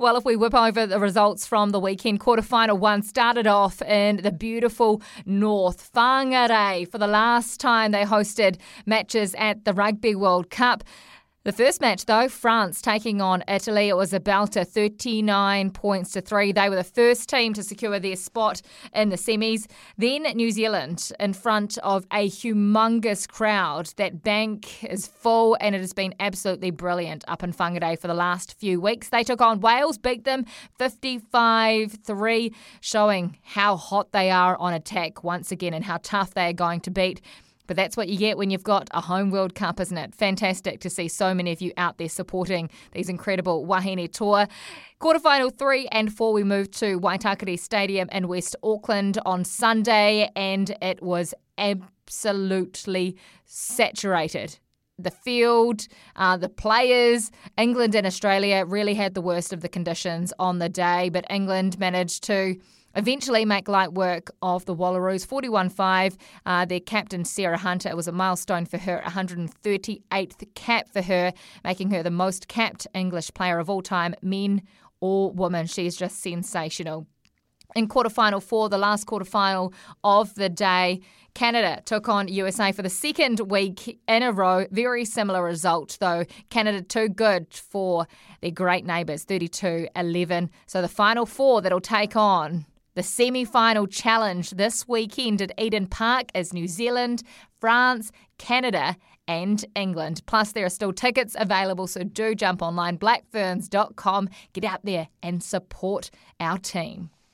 Well, if we whip over the results from the weekend, quarterfinal one started off in the beautiful North. Whangarei, for the last time they hosted matches at the Rugby World Cup. The first match, though, France taking on Italy. It was about a belter, 39 points to three. They were the first team to secure their spot in the semis. Then New Zealand in front of a humongous crowd. That bank is full and it has been absolutely brilliant up in Whangarei for the last few weeks. They took on Wales, beat them 55 3, showing how hot they are on attack once again and how tough they are going to beat. But that's what you get when you've got a home World Cup, isn't it? Fantastic to see so many of you out there supporting these incredible Wahine toa. Quarterfinal three and four, we moved to Waitakere Stadium in West Auckland on Sunday, and it was absolutely saturated the field, uh, the players. England and Australia really had the worst of the conditions on the day, but England managed to eventually make light work of the Wallaroos. 41 5. Uh, their captain, Sarah Hunter, it was a milestone for her, 138th cap for her, making her the most capped English player of all time, men or women. She's just sensational. In quarterfinal four, the last quarterfinal of the day, Canada took on USA for the second week in a row. Very similar result, though. Canada too good for their great neighbours, 32 11. So the final four that'll take on the semi final challenge this weekend at Eden Park is New Zealand, France, Canada, and England. Plus, there are still tickets available, so do jump online, blackferns.com, get out there and support our team.